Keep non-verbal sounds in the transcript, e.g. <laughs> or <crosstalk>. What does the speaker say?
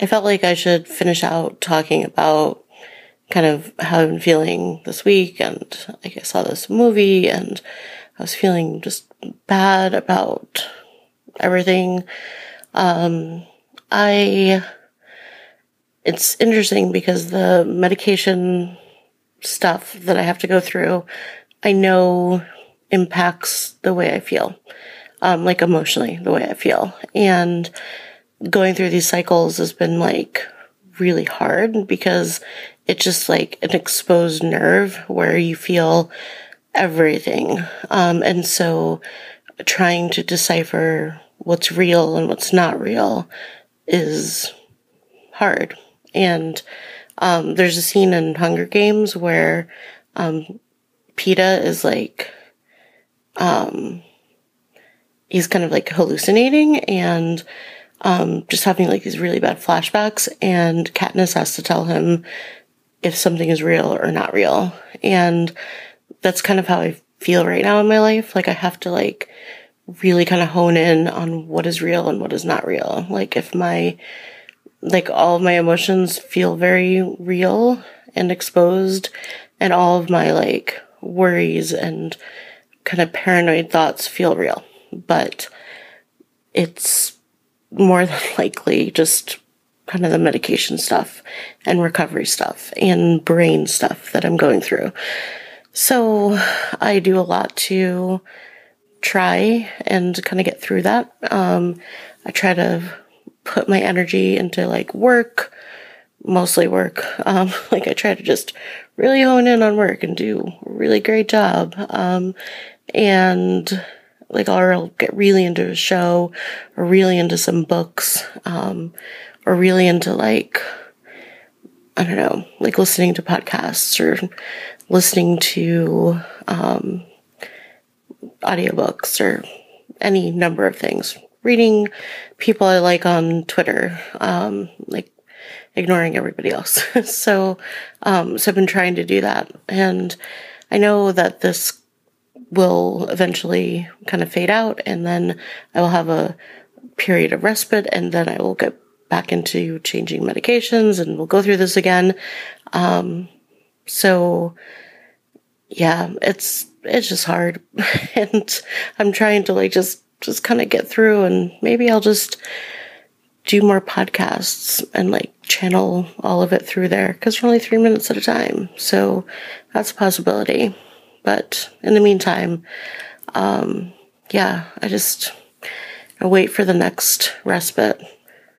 I felt like I should finish out talking about kind of how I've been feeling this week. And like I saw this movie and I was feeling just bad about everything. Um, I, it's interesting because the medication stuff that I have to go through, I know impacts the way I feel, um, like emotionally, the way I feel. And going through these cycles has been like really hard because it's just like an exposed nerve where you feel everything. Um, and so trying to decipher what's real and what's not real is hard. And um, there's a scene in Hunger Games where um, Peeta is like, um, he's kind of like hallucinating and um, just having like these really bad flashbacks, and Katniss has to tell him if something is real or not real. And that's kind of how I feel right now in my life. Like I have to like really kind of hone in on what is real and what is not real. Like if my like all of my emotions feel very real and exposed and all of my like worries and kind of paranoid thoughts feel real. But it's more than <laughs> likely just kind of the medication stuff and recovery stuff and brain stuff that I'm going through. So I do a lot to try and kind of get through that. Um, I try to put my energy into like work, mostly work. <laughs> Um, like I try to just really hone in on work and do a really great job. Um, and like, or I'll get really into a show or really into some books, um, or really into like, I don't know, like listening to podcasts or listening to, um, audiobooks or any number of things. Reading people I like on Twitter, um, like ignoring everybody else. <laughs> so, um, so I've been trying to do that. And I know that this will eventually kind of fade out and then I will have a period of respite and then I will get back into changing medications and we'll go through this again. Um, so yeah, it's, it's just hard <laughs> and I'm trying to like just, just kind of get through and maybe I'll just do more podcasts and like channel all of it through there because we're only three minutes at a time. So that's a possibility. But in the meantime, um, yeah, I just I wait for the next respite